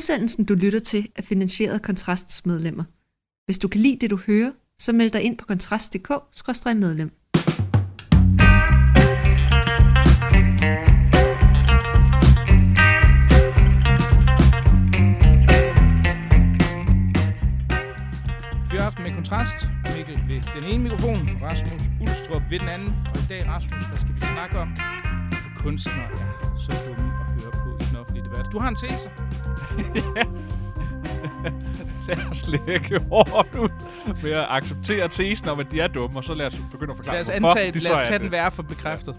Udsendelsen, du lytter til, er finansieret af Kontrasts medlemmer. Hvis du kan lide det, du hører, så meld dig ind på kontrast.dk-medlem. Fyraften med kontrast. Mikkel ved den ene mikrofon, Rasmus Ulstrup ved den anden. Og i dag, Rasmus, der skal vi snakke om, hvorfor kunstnere er så dumme at høre på du har en tese. lad os lægge hårdt ud med at acceptere tesen om, at de er dumme, og så lad os begynde at forklare, Lad os hvorfor antage, de lad os tage den værre for bekræftet.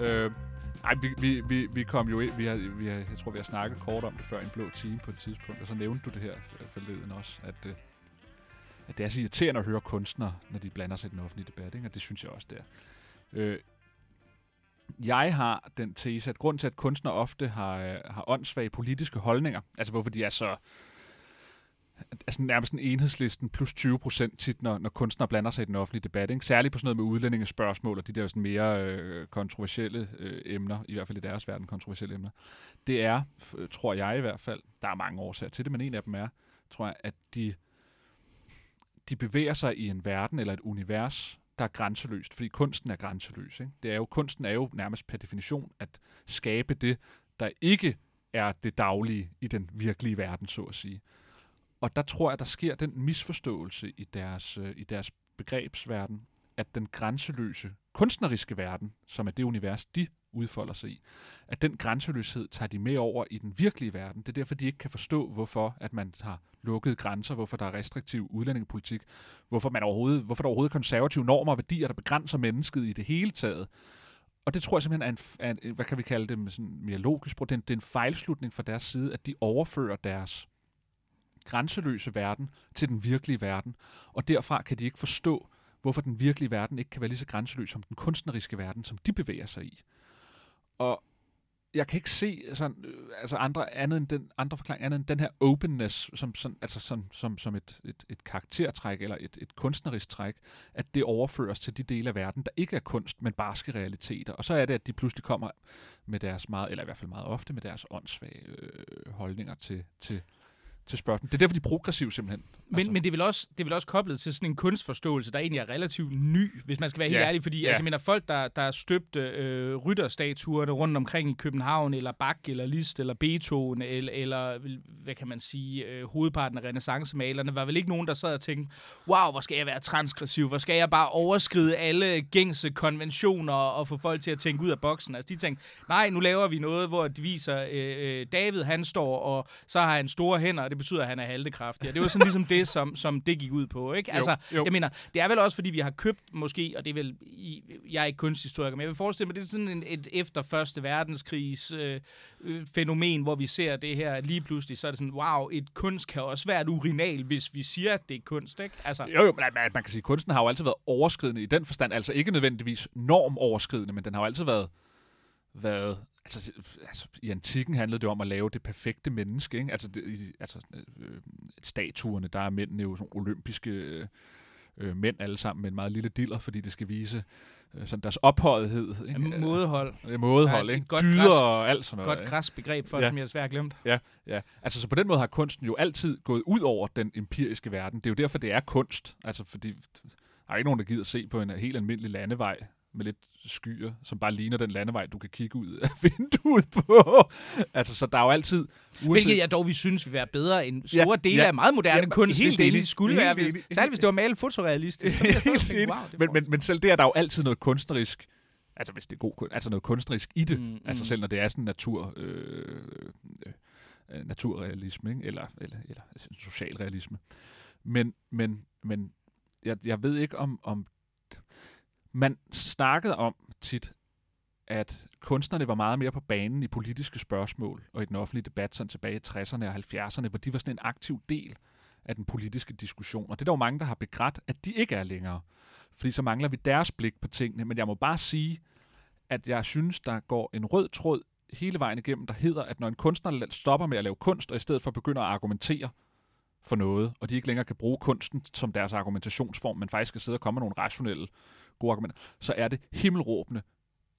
Øh, ej, vi, vi, vi, vi kom jo ind, vi har, vi har, jeg tror, vi har snakket kort om det før en blå time på et tidspunkt, og så nævnte du det her forleden også, at, øh, at det er så irriterende at høre kunstnere, når de blander sig i den offentlige debat, ikke? og det synes jeg også, det er. Øh, jeg har den tese, at grund til, at kunstnere ofte har, øh, har åndssvage politiske holdninger, altså hvorfor de er så altså nærmest en enhedslisten plus 20 procent tit, når, når kunstnere blander sig i den offentlige debat. Ikke? Særligt på sådan noget med udlændingespørgsmål og de der sådan mere øh, kontroversielle øh, emner, i hvert fald i deres verden kontroversielle emner. Det er, tror jeg i hvert fald, der er mange årsager til det, men en af dem er, tror jeg, at de, de bevæger sig i en verden eller et univers, der er grænseløst, fordi kunsten er grænseløs. Ikke? Det er jo, kunsten er jo nærmest per definition at skabe det, der ikke er det daglige i den virkelige verden, så at sige. Og der tror jeg, der sker den misforståelse i deres, øh, i deres begrebsverden, at den grænseløse kunstneriske verden, som er det univers, de udfolder sig i, at den grænseløshed tager de med over i den virkelige verden. Det er derfor, de ikke kan forstå, hvorfor at man har lukket grænser, hvorfor der er restriktiv udlændingepolitik, hvorfor, man overhovedet, hvorfor der er overhovedet konservative normer og værdier, der begrænser mennesket i det hele taget. Og det tror jeg simpelthen er en, er en hvad kan vi kalde det med sådan mere logisk sprog, det er, en, det er en fejlslutning fra deres side, at de overfører deres grænseløse verden til den virkelige verden, og derfra kan de ikke forstå, hvorfor den virkelige verden ikke kan være lige så grænseløs som den kunstneriske verden, som de bevæger sig i. Og jeg kan ikke se sådan, øh, altså andre, andet end den, andre forklaring andet end den her openness, som, sådan, altså som, som, som et, et, et karaktertræk eller et, et kunstnerisk træk, at det overføres til de dele af verden, der ikke er kunst, men barske realiteter. Og så er det, at de pludselig kommer med deres meget, eller i hvert fald meget ofte, med deres åndssvage øh, holdninger til, til, til spørgsmål. Det er derfor, de er progressive simpelthen. Men, altså. men det, er vel også, det er vel også koblet til sådan en kunstforståelse, der egentlig er relativt ny, hvis man skal være helt Ja, ærlig. Fordi ja. altså, jeg mener, folk, der, der støbte øh, rytterstatuerne rundt omkring i København, eller Bach, eller Liszt, eller Beethoven, eller, eller hvad kan man sige, øh, hovedparten af renaissancemalerne, var vel ikke nogen, der sad og tænkte, wow, hvor skal jeg være transgressiv, hvor skal jeg bare overskride alle gængse konventioner og få folk til at tænke ud af boksen. Altså, de tænkte, nej, nu laver vi noget, hvor de viser, øh, øh, David, han står, og så har han store hænder, og det betyder, at han er haltekraftig. Og det var sådan ligesom det, som, som det gik ud på, ikke? Altså, jo. jeg mener, det er vel også, fordi vi har købt måske, og det er vel, i, jeg er ikke kunsthistoriker, men jeg vil forestille mig, det er sådan en, et efter Første Verdenskrigs øh, øh, fænomen, hvor vi ser det her lige pludselig, så er det sådan, wow, et kunst kan også være et urinal, hvis vi siger, at det er kunst, ikke? Altså, Jo, jo, men man, man kan sige, at kunsten har jo altid været overskridende i den forstand, altså ikke nødvendigvis normoverskridende, men den har jo altid været, været altså, altså i antikken handlede det om at lave det perfekte menneske, ikke? Altså, det, altså øh, statuerne, der er mændene jo sådan olympiske øh, øh, mænd alle sammen med en meget lille diller, fordi det skal vise øh, sådan deres ophøjethed. Ikke? mådehold. Øh, mådehold, Ja, et ikke? godt Dyder græsk- og alt sådan noget. Godt ikke? græsk begreb for, Ja. ja. som jeg desværre har glemt. Ja, ja. Altså, så på den måde har kunsten jo altid gået ud over den empiriske verden. Det er jo derfor, det er kunst. Altså, fordi der er ikke nogen, der gider se på en helt almindelig landevej med lidt skyer, som bare ligner den landevej, du kan kigge ud af vinduet på. Altså, så der er jo altid... Hvilket jeg dog vi synes vil være bedre end store Ja, dele ja. af meget moderne Ja, kunst, helt hvis det enig. skulle Helt være. Hvis, enig. særligt hvis det var malet fotorealistisk. Så jeg tænke, wow, det men, men, men selv der er der jo altid noget kunstnerisk, altså hvis det er god kunst, altså noget kunstnerisk i det. Mm, Mm, altså mm. selv når det er sådan natur, øh, øh, øh, naturrealisme, ikke? Eller, eller, eller altså, socialrealisme. Men, men, men jeg, jeg ved ikke om, om... Man snakkede om tit, at kunstnerne var meget mere på banen i politiske spørgsmål og i den offentlige debat sådan tilbage i 60'erne og 70'erne, hvor de var sådan en aktiv del af den politiske diskussion. Og det er der jo mange, der har begrædt, at de ikke er længere. Fordi så mangler vi deres blik på tingene. Men jeg må bare sige, at jeg synes, der går en rød tråd hele vejen igennem, der hedder, at når en kunstner stopper med at lave kunst, og i stedet for begynder at argumentere for noget, og de ikke længere kan bruge kunsten som deres argumentationsform, men faktisk skal sidde og komme med nogle rationelle, gode argumenter, så er det himmelråbende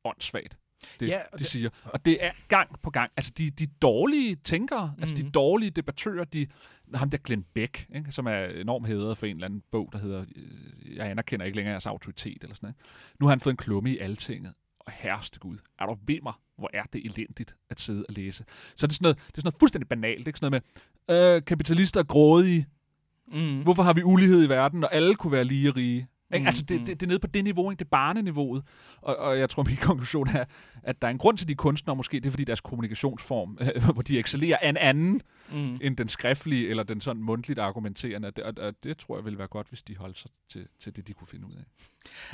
åndssvagt. det, Ja, og de det- siger. Og det er gang på gang. Altså, de, de dårlige tænkere, mm. altså de Mhm. dårlige debattører, de, ham der Glenn Beck, ikke, som er enormt hædret for en eller anden bog, der hedder øh, Jeg anerkender ikke længere jeres autoritet, eller sådan noget. Nu har han fået en klumme i altinget. Og herreste Gud, er du ved mig, hvor er det elendigt at sidde og læse. Så det er sådan noget, det er sådan noget fuldstændig banalt. Ikke sådan noget med, øh, kapitalister er grådige, Mm. Hvorfor har vi ulighed i verden, når alle kunne være lige rige? Ikke? Mm, Altså, det, mm. det, det er nede på det niveau, ikke? det er barneniveauet. Og, og jeg tror, min konklusion er, at der er en grund til, de er kunstnere, måske det er, fordi deres kommunikationsform, hvor de excellerer, er en anden Mm. end den skriftlige, eller den sådan mundtligt argumenterende. Og det, og, og det tror jeg ville være godt, hvis de holdt sig til, til det, de kunne finde ud af.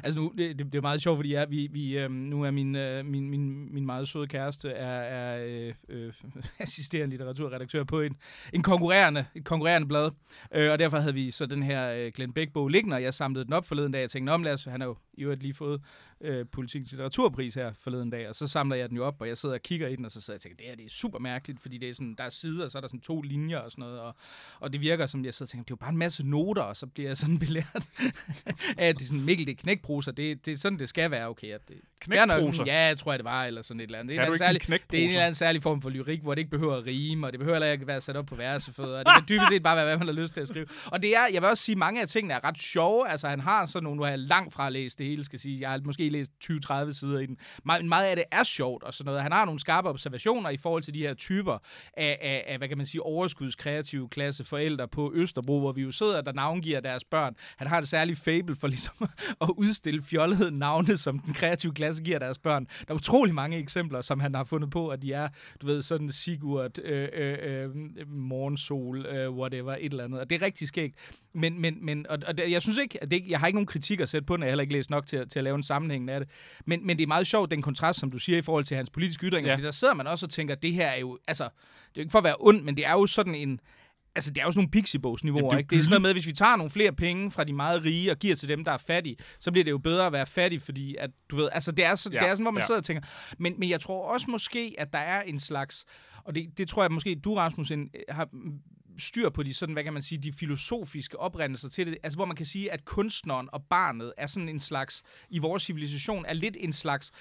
Altså nu, det, det, det er meget sjovt, fordi jeg, vi, vi, øhm, nu er min, øh, min, min, min meget søde kæreste er, er øh, øh, assisterende litteraturredaktør på en, en konkurrerende, et konkurrerende blad. Øh, og derfor havde vi så den her øh, Glenn Beck-bog liggende, og jeg samlede den op forleden forleden dag. Jeg tænkte, Nå, lad os, han er jo i øvrigt lige fået øh, politikens litteraturpris her forleden dag, og så samler jeg den jo op, og jeg sidder og kigger i den, og så sidder jeg og tænker, det her det er super mærkeligt, fordi det er sådan, der er sider, og så er der sådan to linjer og sådan noget, og, og det virker som, jeg sidder og tænker, det er jo bare en masse noter, og så bliver jeg sådan belært af, at det er sådan, Mikkel, det er knækprosa, det, det er sådan, det skal være, okay. At det, fair nok? Ja, jeg tror jeg, det var, eller sådan et eller andet. Det er, en særlig, det er en eller anden særlig form for lyrik, hvor det ikke behøver at rime, og det behøver heller ikke at være sat op på versefødder, og det kan dybest set bare være, hvad man har lyst til at skrive. Og det er, jeg vil også sige, mange af tingene er ret sjove, altså han har sådan nogle, nu har jeg langt fra læst det hele, skal sige, jeg har måske læst 20-30 sider i den. Men meget af det er sjovt og sådan noget. Han har nogle skarpe observationer i forhold til de her typer af, af, af hvad kan man sige, overskudskreative klasse forældre på Østerbro, hvor vi jo sidder, der navngiver deres børn. Han har det særligt fable for ligesom at udstille fjollede navne, som den kreative klasse giver deres børn. Der er utrolig mange eksempler, som han har fundet på, at de er, du ved, sådan Sigurd, øh, øh, øh, Morgensol, øh, whatever, et eller andet. Og det er rigtig skægt. Men, men, men og, og det, jeg synes ikke, at det, jeg har ikke nogen kritik at sætte på den, jeg har heller ikke læst nok til, at- til at lave en sammenhæng af det. Men, men det er meget sjovt, den kontrast, som du siger, i forhold til hans politiske ytringer, Ja. fordi der sidder man også og tænker, at det her er jo, altså, det er jo ikke for at være ond, men det er jo sådan en, Altså, det er jo sådan nogle pixiebogsniveauer, det ikke? Det er sådan noget med, hvis vi tager nogle flere penge fra de meget rige og giver til dem, der er fattige, så bliver det jo bedre at være fattig, fordi at, du ved, altså det er, så, Ja, det er sådan, hvor man ja. sidder og tænker. Men, men jeg tror også måske, at der er en slags, og det, det tror jeg måske, du Rasmus en, har styr på de sådan, hvad kan man sige, de filosofiske oprindelser til det, altså hvor man kan sige, at kunstneren og barnet er sådan en slags, i vores civilisation, er lidt en slags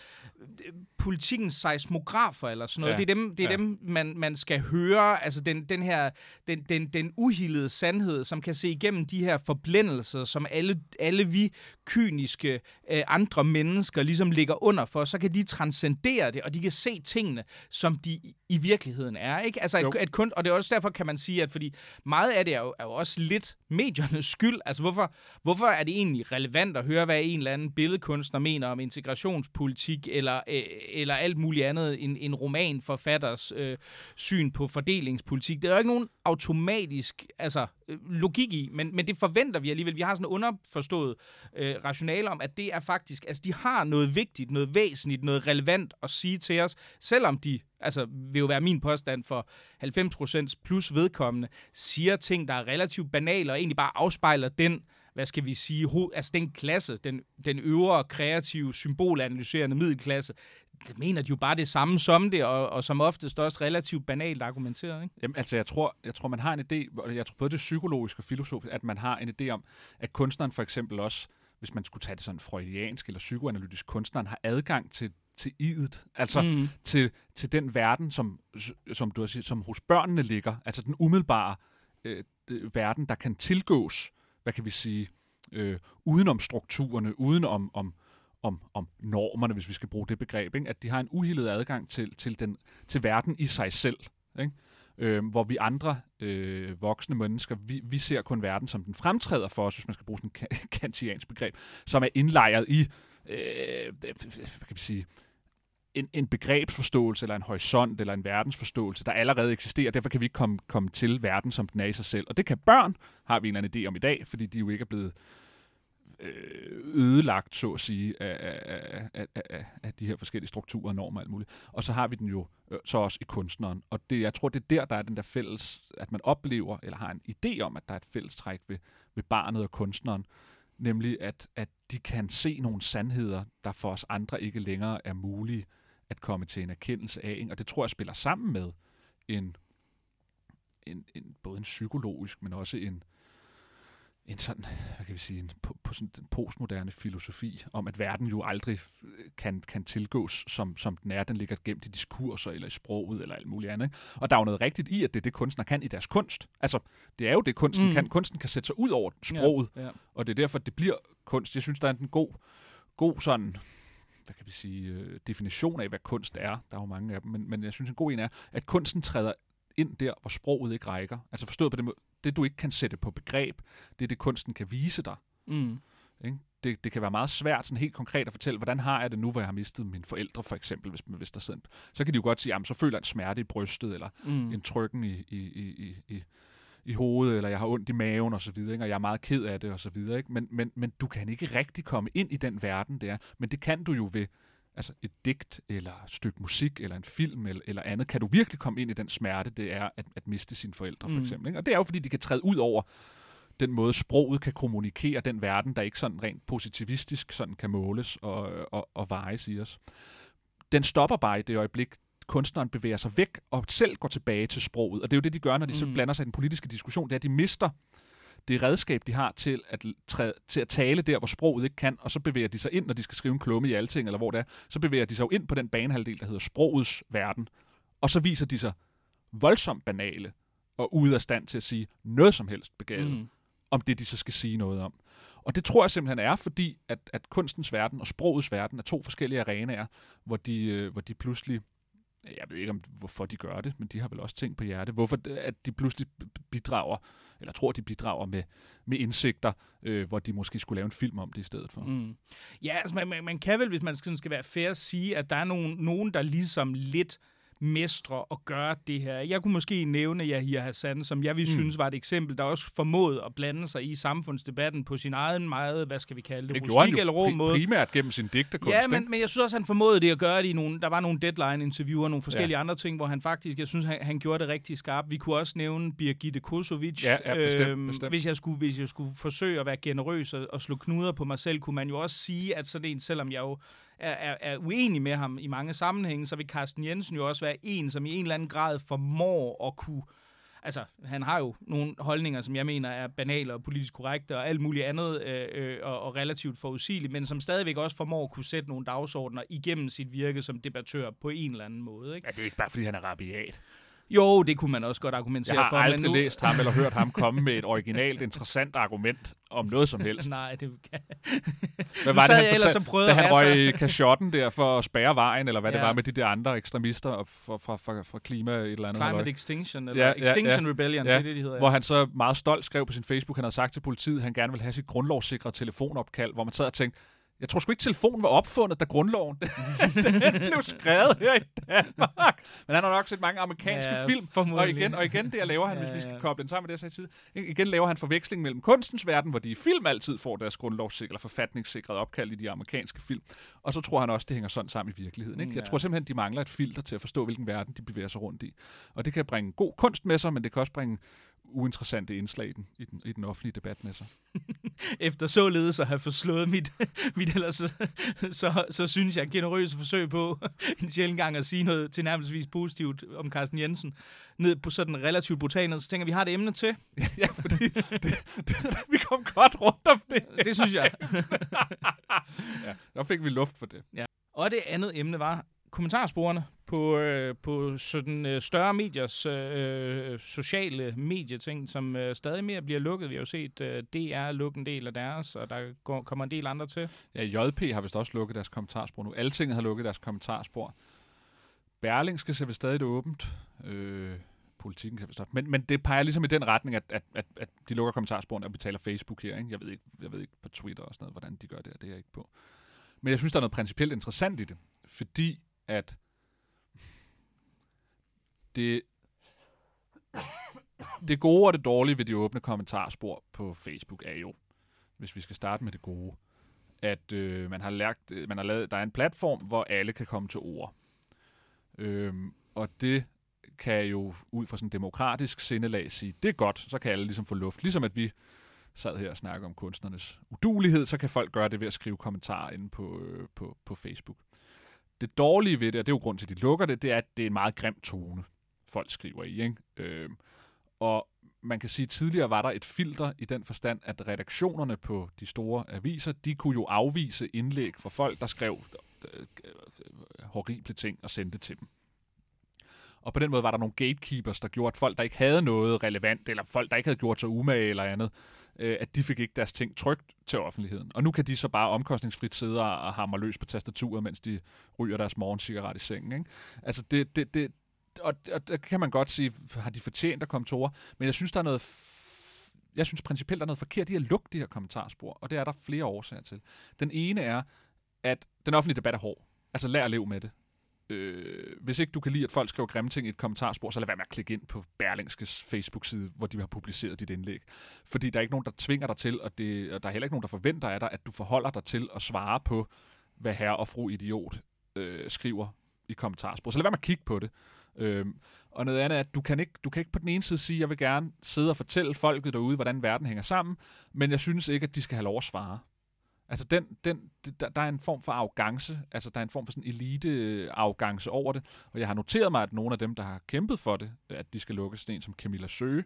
øh, politikens seismografer eller sådan noget. Ja, Det er dem, det er ja. dem man, man skal høre, altså den, den her, den, den, den uhildede sandhed, som kan se igennem de her forblændelser, som alle, alle vi kyniske øh, andre mennesker ligesom ligger under for, så kan de transcendere det, og de kan se tingene, som de i- virkeligheden er. Ikke? Altså, Jo. at, at kun, og det er også derfor, kan man sige, at fordi meget af det er jo, er jo også lidt mediernes skyld. Altså, hvorfor, hvorfor er det egentlig relevant at høre, hvad en eller anden billedkunstner mener om integrationspolitik, eller, øh, eller alt muligt andet, en, en romanforfatters øh, syn på fordelingspolitik? Det er jo ikke nogen automatisk altså, Øh, logik i, men, men det forventer vi alligevel. Vi har sådan en underforstået øh, rationale om, at det er faktisk, altså de har noget vigtigt, noget væsentligt, noget relevant at sige til os, selvom de, altså vil jo være min påstand for 90% plus vedkommende, siger ting, der er relativt banale og egentlig bare afspejler den, hvad skal vi sige, ho- altså den klasse, den, den øvre, kreative, symbolanalyserende middelklasse, det mener de jo bare det samme som det, og, og som oftest også relativt banalt argumenteret, ikke? Jamen, altså, jeg tror, jeg tror, man har en idé, og jeg tror både det psykologiske og filosofisk, at man har en idé om, at kunstneren for eksempel også, hvis man skulle tage det sådan freudiansk eller psykoanalytisk, kunstneren har adgang til, til idet, altså mm. Til, til den verden, som, som, du har sagt, som hos børnene ligger, altså den umiddelbare øh, verden, der kan tilgås, hvad kan vi sige, øh, udenom strukturerne, udenom om, om, om om normerne, hvis vi skal bruge det begreb, ikke? at de har en uhildet adgang til, til, den, til verden i sig selv. Ikke? Øh, hvor vi andre øh, voksne mennesker, vi, vi ser kun verden, som den fremtræder for os, hvis man skal bruge sådan et kantiansk begreb, som er indlejret i, øh, hvad kan vi sige, en, en begrebsforståelse, eller en horisont, eller en verdensforståelse, der allerede eksisterer. Derfor kan vi ikke komme, komme til verden, som den er i sig selv. Og det kan børn, har vi en eller anden idé om i dag, fordi de jo ikke er blevet Øh, ødelagt, så at sige, af, af, af, af, af, de her forskellige strukturer, normer og alt muligt. Og så har vi den jo øh, så også i kunstneren. Og det, jeg tror, det er der, der er den der fælles, at man oplever, eller har en idé om, at der er et fælles træk ved, ved barnet og kunstneren, nemlig at, at de kan se nogle sandheder, der for os andre ikke længere er mulige at komme til en erkendelse af. Ikke? Og det tror jeg spiller sammen med en, en, en både en psykologisk, men også en, en sådan, hvad kan vi sige, en, på, på, sådan den postmoderne filosofi, om at verden jo aldrig øh, kan, kan tilgås, som, som den er. Den ligger gemt i diskurser, eller i sproget, eller alt muligt andet. Ikke? Og der er jo noget rigtigt i, at det er det, kunstner kan i deres kunst. Altså, det er jo det, kunsten mm. kan. Kunsten kan sætte sig ud over sproget, Ja, ja. og det er derfor, det bliver kunst. Jeg synes, der er en god, god sådan hvad kan vi sige, øh, definition af, hvad kunst er. Der er jo mange af dem, men, men jeg synes, en god en er, at kunsten træder ind der, hvor sproget ikke rækker. Altså forstået på det, måde, det du ikke kan sætte på begreb, det er det, kunsten kan vise dig. Mm. Ikke? Det, det kan være meget svært sådan helt konkret at fortælle, hvordan har jeg det nu, hvor jeg har mistet mine forældre, for eksempel, hvis, hvis der sidder en, Så kan de jo godt sige, jamen, så føler jeg en smerte i brystet, eller Mm. en trykken i, i, i, i, i, i hovedet, eller jeg har ondt i maven, og så videre, ikke? og jeg er meget ked af det, og så videre. Ikke? Men, men, men du kan ikke rigtig komme ind i den verden der, men det kan du jo ved altså et digt, eller et stykke musik, eller en film, eller, eller andet. Kan du virkelig komme ind i den smerte, det er at, at miste sine forældre, for Mm. eksempel. Ikke? Og det er jo, fordi de kan træde ud over den måde, sproget kan kommunikere den verden, der ikke sådan rent positivistisk sådan kan måles og, og, og vejes i os. Den stopper bare i det øjeblik, kunstneren bevæger sig væk og selv går tilbage til sproget. Og det er jo det, de gør, når de mm. så blander sig i den politiske diskussion, det er, at de mister det redskab, de har til at, træde, til at tale der, hvor sproget ikke kan, og så bevæger de sig ind, når de skal skrive en klumme i alting, eller hvor det er, så bevæger de sig jo ind på den banehalvdel, der hedder sprogets verden, og så viser de sig voldsomt banale og ude af stand til at sige noget som helst begavet Mm. om det, de så skal sige noget om. Og det tror jeg simpelthen er, fordi at, at kunstens verden og sprogets verden er to forskellige arenaer, hvor de, øh, hvor de pludselig, jeg ved ikke om hvorfor de gør det, men de har vel også ting på hjerte, hvorfor at de pludselig bidrager, eller tror, de bidrager med, med indsigter, øh, hvor de måske skulle lave en film om det i stedet for. Mm. Ja, altså man, man, man kan vel, hvis man skal være fair, sige, at der er nogen, nogen der ligesom lidt mestre og gøre det her. Jeg kunne måske nævne Yahya Hassan, som jeg vil Mm. synes var et eksempel, der også formåede at blande sig i samfundsdebatten på sin egen meget, hvad skal vi kalde det, Det rustik eller rå pri- måde. primært gennem sin digterkunst. Ja, men, men jeg synes også, han formåede det at gøre det i nogle... Der var nogle deadline-interviewer og nogle forskellige ja. andre ting, hvor han faktisk... Jeg synes, han, han gjorde det rigtig skarpt. Vi kunne også nævne Birgitte Kosovic. Ja, ja, bestemt, bestemt. Hvis, jeg skulle, hvis jeg skulle forsøge at være generøs og, og slå knuder på mig selv, kunne man jo også sige, at sådan en, selvom jeg jo er, er, er uenig med ham i mange sammenhænge, så vil Carsten Jensen jo også være en, som i en eller anden grad formår at kunne altså, han har jo nogle holdninger, som jeg mener er banale og politisk korrekte og alt muligt andet øh, øh og, og relativt forudsigeligt, men som stadigvæk også formår at kunne sætte nogle dagsordner igennem sit virke som debattør på en eller anden måde. Ikke? Ja, det er jo ikke bare, fordi han er rabiat. Jo, det kunne man også godt argumentere Jeg har for. aldrig men nu... læst ham eller hørt ham komme med et originalt, interessant argument om noget som helst. Nej, det kan... Hvad var det, han fortalte, prøvede da at han røg i kashotten der for at spærre vejen, eller hvad ja. det var med de der andre ekstremister fra, fra, fra, fra klima et eller andet. Climate halløj. Extinction, eller Ja, Extinction ja. Rebellion, Ja, det er det, de hedder. Hvor han så meget stolt skrev på sin Facebook, han havde sagt til politiet, at han gerne ville have sit grundlovssikrede telefonopkald, hvor man sad og tænkte, jeg tror sgu ikke, telefonen var opfundet, da grundloven den blev skrevet her i Danmark. Men han har nok set mange amerikanske Ja, film, og formodentlig. igen, og igen der laver han, Ja, hvis vi skal koble den sammen med det, jeg sagde tid, igen laver han forveksling mellem kunstens verden, hvor de i film altid får deres grundlovssikrede eller forfatningssikrede opkald i de amerikanske film, og så tror han også, det hænger sådan sammen i virkeligheden. Ikke? Jeg Ja. tror simpelthen, de mangler et filter til at forstå, hvilken verden de bevæger sig rundt i. Og det kan bringe god kunst med sig, men det kan også bringe uinteressante indslag i den, i den, i den offentlige debat med sig. Efter således at have forslået mit, mit ellers, så, så, synes jeg generøse forsøg på en sjældent gang at sige noget tilnærmelsesvis positivt om Carsten Jensen, ned på sådan relativt brutal ned, så tænker vi har et emne til. ja, fordi det, det, vi kom godt rundt om det. Det synes jeg. Ja, der fik vi luft for det. Og det andet emne var kommentarsporene på, øh, på sådan øh, større mediers øh, øh, sociale medieting, som øh, stadig mere bliver lukket. Vi har jo set øh, DR lukke en del af deres, og der går, kommer en del andre til. Ja, JP har vist også lukket deres kommentarspor nu. Altinget har lukket deres kommentarspor. Berlingske ser vist stadig det åbent. Øh, politikken kan vist også. Men, men det peger ligesom i den retning, at, at, at, at de lukker kommentarsporene og betaler Facebook her. Ikke? Jeg, ved ikke, jeg ved ikke på Twitter og sådan noget, hvordan de gør det, og det er jeg ikke på. Men jeg synes, der er noget principielt interessant i det. Fordi at det, det gode og det dårlige ved de åbne kommentarspor på Facebook er jo, hvis vi skal starte med det gode, at øh, man har lært, øh, man har lavet, der er en platform, hvor alle kan komme til ord. Øhm, og det kan jo ud fra sådan en demokratisk sindelag sige, det er godt, så kan alle ligesom få luft. Ligesom at vi sad her og snakkede om kunstnernes udulighed, så kan folk gøre det ved at skrive kommentarer inde på, øh, på, på Facebook. Det dårlige ved det, og det er jo grund til, at de lukker det, det er, at det er en meget grim tone, folk skriver i. Ikke? Øh, og man kan sige, at tidligere var der et filter i den forstand, at redaktionerne på de store aviser, de kunne jo afvise indlæg fra folk, der skrev øh, øh, horrible ting og sendte til dem. Og på den måde var der nogle gatekeepers, der gjorde, at folk, der ikke havde noget relevant, eller folk, der ikke havde gjort sig umage eller andet, øh, at de fik ikke deres ting trygt til offentligheden. Og nu kan de så bare omkostningsfrit sidde og hamre løs på tastaturet, mens de ryger deres morgencigaret i sengen. Ikke? Altså det, det, det, og, og der kan man godt sige, har de fortjent at komme til ord, men jeg synes, der er noget jeg synes principielt, der er noget forkert i at lukke de her kommentarspor, og det er der flere årsager til. Den ene er, at den offentlige debat er hård. Altså lær at leve med det. Øh, hvis ikke du kan lide, at folk skriver grimme ting i et kommentarspor, så lad være med at klikke ind på Berlingskes Facebook-side, hvor de har publiceret dit indlæg. Fordi der er ikke nogen, der tvinger dig til, og, det, og der er heller ikke nogen, der forventer af dig, at du forholder dig til at svare på, hvad herre og fru idiot øh, skriver i kommentarspor. Så lad være med at kigge på det. Øhm, og noget andet er, at du kan, ikke, du kan ikke på den ene side sige, at jeg vil gerne sidde og fortælle folket derude, hvordan verden hænger sammen, men jeg synes ikke, at de skal have lov at svare. Altså, den, den, der, der er en form for arrogance, altså der er en form for sådan elite-arrogance over det, og jeg har noteret mig, at nogle af dem, der har kæmpet for det, at de skal lukkes, sådan en som Camilla Søge,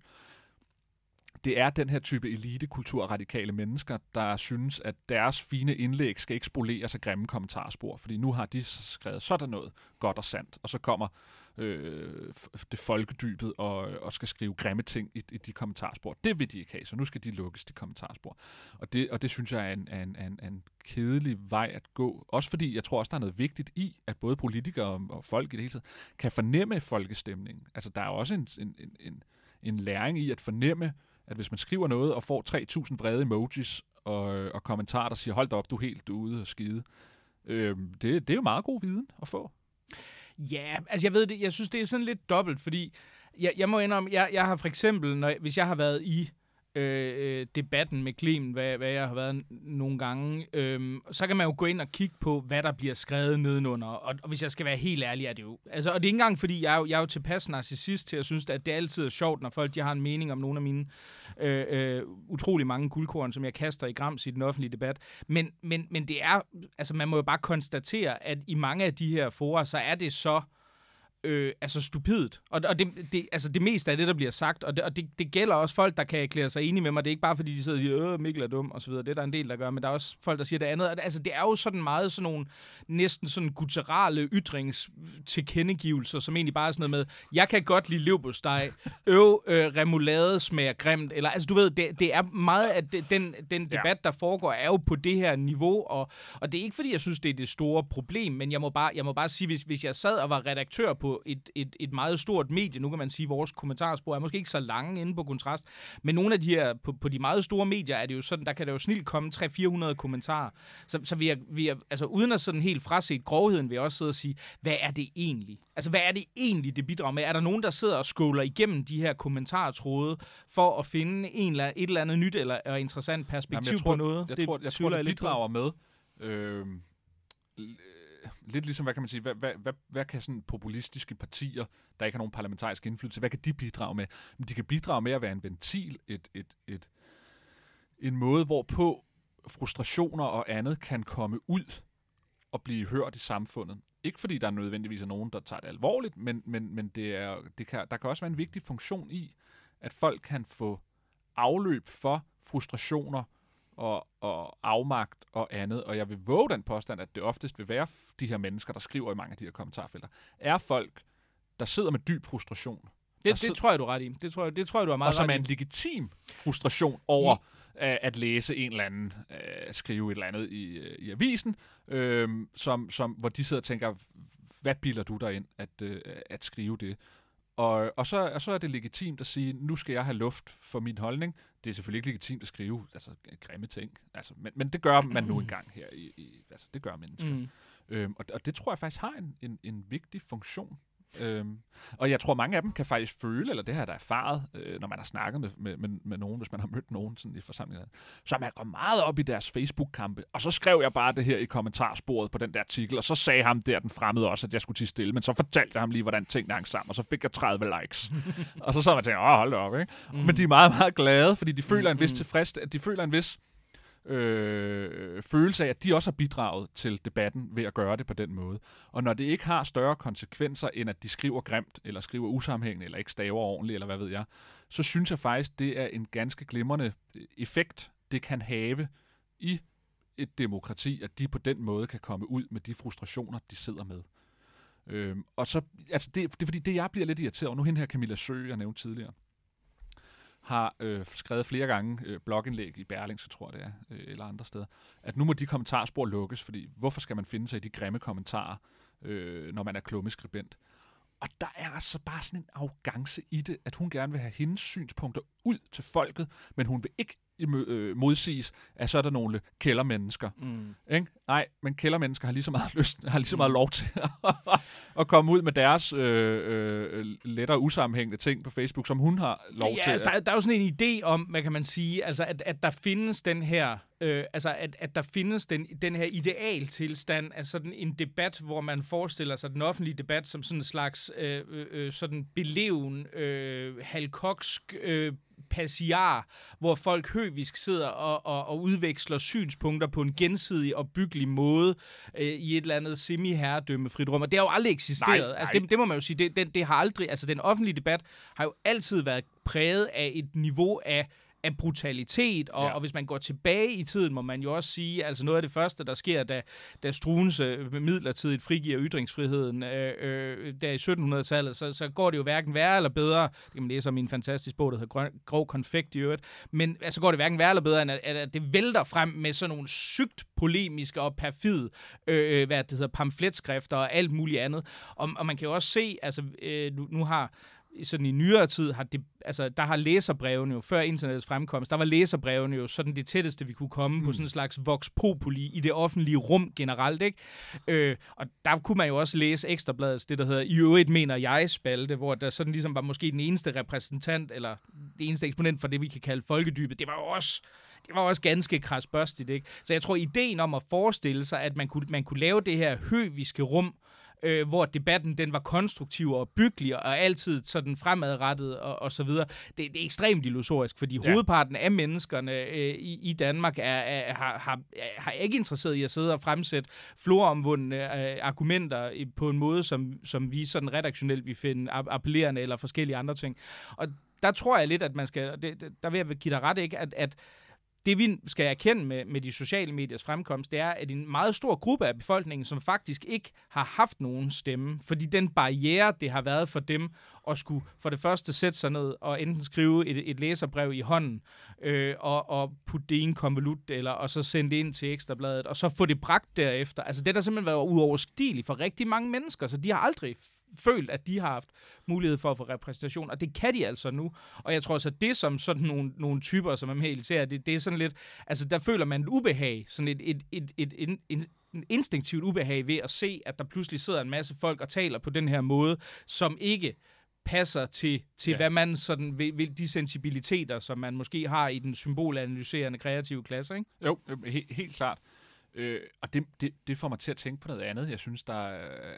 det er den her type elitekultur radikale mennesker, der synes, at deres fine indlæg skal ikke spolere af grimme kommentarspor, fordi nu har de skrevet sådan noget godt og sandt, og så kommer øh, det folkedybet og, og skal skrive grimme ting i, i de kommentarspor. Det vil de ikke have, så nu skal de lukkes, de kommentarspor. Og det, og det synes jeg er en, en, en, en kedelig vej at gå. Også fordi jeg tror også, der er noget vigtigt i, at både politikere og, og folk i det hele taget kan fornemme folkestemningen. Altså der er også en, en, en, en, en læring i at fornemme, at hvis man skriver noget og får 3.000 vrede emojis og, og kommentarer, der siger, hold da op, du er helt ude og skide. Øh, det, det er jo meget god viden at få. Ja, altså jeg ved det, jeg synes, det er sådan lidt dobbelt, fordi jeg, jeg må indrømme, jeg, jeg har for eksempel, når, hvis jeg har været i Øh, øh, debatten med Clemen, hvad, hvad jeg har været nogle gange, øh, så kan man jo gå ind og kigge på, hvad der bliver skrevet nedenunder. Og, og hvis jeg skal være helt ærlig, er det jo... Altså, og det er ikke engang, fordi jeg er jo, jeg er jo tilpas narcissist til at synes, at det altid er sjovt, når folk de har en mening om nogle af mine øh, øh, utrolig mange guldkorn, som jeg kaster i grams i den offentlige debat. Men, men, men det er... Altså, man må jo bare konstatere, at i mange af de her forer, så er det så øh, altså stupidt. Og, og det, det, altså det meste af det, der bliver sagt, og, det, og det, det gælder også folk, der kan erklære sig enige med mig. Det er ikke bare, fordi de sidder og siger, øh, Mikkel er dum, og så videre. Det er der en del, der gør, men der er også folk, der siger det andet. Altså det er jo sådan meget sådan nogle næsten sådan gutturale ytringstilkendegivelser, som egentlig bare er sådan noget med, jeg kan godt lide leverpostej, øv, øh, remoulade smager grimt, eller altså du ved, det, det er meget af det, den, den debat, ja. der foregår, er jo på det her niveau, og, og det er ikke, fordi jeg synes, det er det store problem, men jeg må bare, jeg må bare sige, hvis, hvis jeg sad og var redaktør på et, et, et meget stort medie. Nu kan man sige, at vores kommentarspor er måske ikke så lange inde på kontrast, men nogle af de her, på, på de meget store medier, er det jo sådan, der kan der jo snilt komme 300-400 kommentarer. Så, så vi er, vi er, altså uden at sådan helt fraset grovheden, vil jeg også sidde og sige, hvad er det egentlig? Altså, hvad er det egentlig, det bidrager med? Er der nogen, der sidder og skåler igennem de her kommentartråde for at finde en eller, et eller andet nyt eller interessant perspektiv Jamen, jeg tror, på noget? Jeg, det, tror, jeg tror, det bidrager med... Øh, lidt ligesom, hvad kan man sige, hvad, hvad, hvad, hvad kan sådan populistiske partier, der ikke har nogen parlamentarisk indflydelse, hvad kan de bidrage med? Men de kan bidrage med at være en ventil, et, et, et, en måde, hvorpå frustrationer og andet kan komme ud og blive hørt i samfundet. Ikke fordi der er nødvendigvis er nogen, der tager det alvorligt, men, men, men det er, det kan, der kan også være en vigtig funktion i, at folk kan få afløb for frustrationer, og, og afmagt og andet. Og jeg vil våge den påstand, at det oftest vil være de her mennesker, der skriver i mange af de her kommentarfelter, er folk, der sidder med dyb frustration. Det, det tror jeg, du er ret i. Det tror jeg, det tror jeg du er meget Og som er en legitim frustration over ja. at læse en eller anden, uh, skrive et eller andet i, uh, i avisen, uh, som, som, hvor de sidder og tænker, hvad bilder du dig ind at, uh, at skrive det? Og, og, så, og så er det legitimt at sige, nu skal jeg have luft for min holdning. Det er selvfølgelig ikke legitimt at skrive altså, grimme ting, altså, men, men det gør man nu engang her. I, i, altså, det gør mennesker. Mm. Øhm, og, og det tror jeg faktisk har en, en, en vigtig funktion. Øhm, og jeg tror, mange af dem kan faktisk føle, eller det har jeg da erfaret, øh, når man har snakket med, med, med, med nogen, hvis man har mødt nogen sådan i forsamlinger, så man går meget op i deres Facebook-kampe. Og så skrev jeg bare det her i kommentarsporet på den der artikel, og så sagde ham der, den fremmede også, at jeg skulle til stille, men så fortalte jeg ham lige, hvordan tingene hang sammen, og så fik jeg 30 likes. og så så jeg tænkt, åh, hold op, ikke? Mm. Men de er meget, meget glade, fordi de føler en vis mm. tilfreds, de føler en vis øh, følelse af, at de også har bidraget til debatten ved at gøre det på den måde. Og når det ikke har større konsekvenser, end at de skriver grimt, eller skriver usammenhængende, eller ikke staver ordentligt, eller hvad ved jeg, så synes jeg faktisk, det er en ganske glimrende effekt, det kan have i et demokrati, at de på den måde kan komme ud med de frustrationer, de sidder med. Øhm, og så, altså det, det er fordi, det jeg bliver lidt irriteret over, nu hende her Camilla Sø, jeg nævnte tidligere, har øh, skrevet flere gange øh, blogindlæg i Berlingske, tror jeg det er, øh, eller andre steder, at nu må de kommentarspor lukkes, fordi hvorfor skal man finde sig i de grimme kommentarer, øh, når man er klummeskribent? Og der er altså bare sådan en arrogance i det, at hun gerne vil have hendes synspunkter ud til folket, men hun vil ikke øh, modsiges, at så er der nogle kældermennesker. Mm. Ikke? Nej, men kældermennesker har lige så meget lyst, har lige så meget mm. lov til at komme ud med deres øh, øh, lettere usammenhængende ting på Facebook, som hun har lov ja, til. Altså, der, der er jo sådan en idé om, hvad kan man sige, altså at, at der findes den her Øh, altså, at, at der findes den, den her idealtilstand af sådan en debat, hvor man forestiller sig den offentlige debat som sådan en slags øh, øh, øh sådan beleven, øh, halkoksk øh, passiar, hvor folk høvisk sidder og, og, og udveksler synspunkter på en gensidig og byggelig måde øh, i et eller andet semi-herredømmefrit rum. Og det har jo aldrig eksisteret. Nej, nej. Altså, det, det må man jo sige, det, det, det har aldrig, altså den offentlige debat har jo altid været præget af et niveau af af brutalitet, og, ja. og hvis man går tilbage i tiden, må man jo også sige, altså noget af det første, der sker, da, da Struense øh, midlertidigt frigiver ytringsfriheden øh, øh, der i 1700-tallet, så, så går det jo hverken værre eller bedre, det kan man læse om i en fantastisk bog, der hedder Grøn, Grov Konfekt i øvrigt, men altså går det hverken værre eller bedre, end at, at det vælter frem med sådan nogle sygt polemiske og perfid, øh, øh, hvad det hedder, pamfletskrifter og alt muligt andet, og, og man kan jo også se, altså øh, nu, nu har sådan i nyere tid, har det, altså, der har læserbrevene jo, før internettets fremkomst, der var læserbrevene jo sådan det tætteste, vi kunne komme mm. på sådan en slags vox populi i det offentlige rum generelt, ikke? Øh, og der kunne man jo også læse Ekstrabladets, det der hedder I øvrigt mener jeg spalte, hvor der sådan ligesom var måske den eneste repræsentant, eller det eneste eksponent for det, vi kan kalde folkedybet. Det var jo også det var også ganske krasbørstigt, ikke? Så jeg tror, ideen om at forestille sig, at man kunne, man kunne lave det her høviske rum, øh, hvor debatten den var konstruktiv og byggelig og altid sådan fremadrettet og, og så videre. Det, det er ekstremt illusorisk, fordi ja. hovedparten af menneskerne øh, i, i Danmark er, er, har, har, har ikke interesseret i at sidde og fremsætte floromvundne øh, argumenter på en måde, som, som vi sådan redaktionelt vi finde appellerende eller forskellige andre ting. Og der tror jeg lidt, at man skal, det, der vil jeg give dig ret, ikke, at, at det vi skal erkende med, med de sociale mediers fremkomst, det er, at en meget stor gruppe af befolkningen, som faktisk ikke har haft nogen stemme, fordi den barriere, det har været for dem at skulle for det første sætte sig ned og enten skrive et, et læserbrev i hånden, øh, og, og putte det i en konvolut, eller, og så sende det ind til Ekstrabladet, og så få det bragt derefter. Altså det der simpelthen været uoverstigeligt for rigtig mange mennesker, så de har aldrig følt, at de har haft mulighed for at få repræsentation, og det kan de altså nu. Og jeg tror at det som sådan nogle, nogle typer, som er med elitære, det, det er sådan lidt, altså der føler man et ubehag, sådan et, et, et, et, et, et, et instinktivt ubehag ved at se, at der pludselig sidder en masse folk og taler på den her måde, som ikke passer til, til ja. hvad man sådan vil, vil, de sensibiliteter, som man måske har i den symbolanalyserende kreative klasse, ikke? Jo, he, helt klart. Øh, og det, det, det får mig til at tænke på noget andet, jeg synes, der er,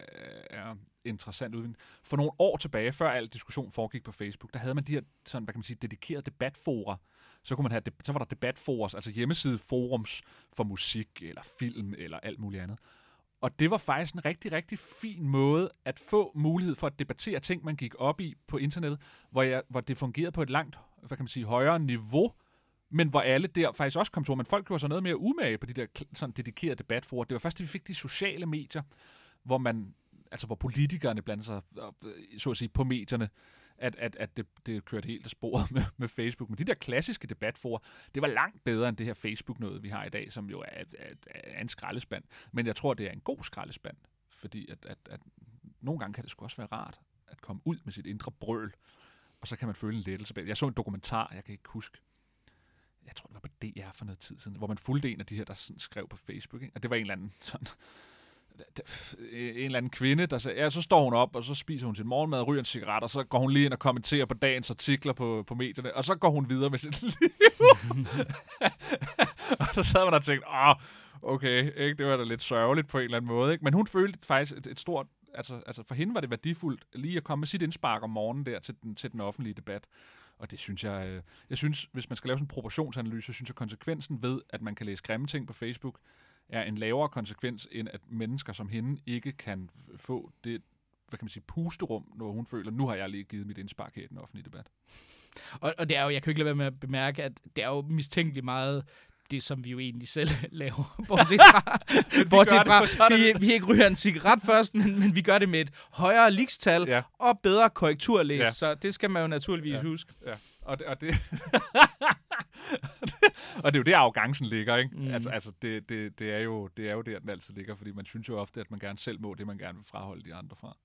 er interessant udvikling. For nogle år tilbage, før al diskussion foregik på Facebook, der havde man de her sådan, hvad kan man sige, dedikerede debatfora. Så, kunne man have, så var der debatforums, altså hjemmesideforums for musik, eller film, eller alt muligt andet. Og det var faktisk en rigtig, rigtig fin måde at få mulighed for at debattere ting, man gik op i på internettet, hvor, jeg, hvor det fungerede på et langt, hvad kan man sige, højere niveau, men hvor alle der faktisk også kom til men folk gjorde sig noget mere umage på de der sådan dedikerede debatforer. Det var først, da vi fik de sociale medier, hvor man, altså hvor politikerne blandede sig, så at sige, på medierne, at, at, at det, det kørte helt af sporet med, med Facebook. Men de der klassiske debatforer, det var langt bedre end det her Facebook-noget, vi har i dag, som jo er, er, er en skraldespand. Men jeg tror, det er en god skraldespand, fordi at, at, at nogle gange kan det sgu også være rart at komme ud med sit indre brøl, og så kan man føle en lettelse. Jeg så en dokumentar, jeg kan ikke huske, jeg tror, det var på DR for noget tid siden, hvor man fulgte en af de her, der sådan skrev på Facebook, ikke? og det var en eller anden sådan, øh, en eller anden kvinde, der sagde, ja, så står hun op, og så spiser hun sin morgenmad ryger en cigaret, og så går hun lige ind og kommenterer på dagens artikler på, på medierne, og så går hun videre med sit liv. og så sad man og tænkte, åh, okay, ikke? det var da lidt sørgeligt på en eller anden måde. Ikke? Men hun følte faktisk et, et stort, altså, altså for hende var det værdifuldt lige at komme med sit indspark om morgenen der til den, til den offentlige debat. Og det synes jeg, øh, jeg synes, hvis man skal lave sådan en proportionsanalyse, så synes jeg, konsekvensen ved, at man kan læse grimme ting på Facebook, er en lavere konsekvens, end at mennesker som hende ikke kan få det, hvad kan man sige, pusterum, når hun føler, nu har jeg lige givet mit indspark her i den offentlige debat. Og, og det er jo, jeg kan jo ikke lade være med at bemærke, at det er jo mistænkeligt meget det, som vi jo egentlig selv laver. Bortset fra, bortset fra vi, vi ikke ryger en cigaret først, men, men vi gør det med et højere likstal ja. og bedre korrekturlæs. Ja. Så det skal man jo naturligvis ja. huske. Ja. Og det, og det, og det er jo der, arrogancen ligger, ikke? Mm. Altså, altså det, det, det, er jo, det er jo der, den altid ligger, fordi man synes jo ofte, at man gerne selv må det, man gerne vil fraholde de andre fra.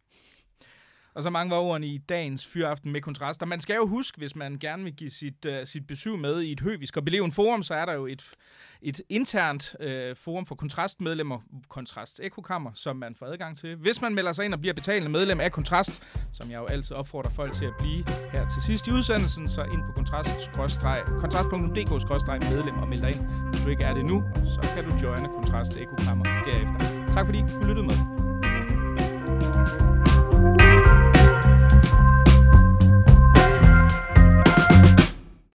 Og så mange var ordene i dagens fyraften med kontraster. Man skal jo huske, hvis man gerne vil give sit, uh, sit besøg med i et høvisk og beleven forum, så er der jo et, et internt uh, forum for kontrastmedlemmer, Kontrast Ekokammer, som man får adgang til. Hvis man melder sig ind og bliver betalende medlem af Kontrast, som jeg jo altid opfordrer folk til at blive her til sidst i udsendelsen, så ind på kontrast.dk-medlem og meld dig ind, hvis du ikke er det nu, og så kan du joine Kontrast Ekokammer derefter. Tak fordi du lyttede med. thank you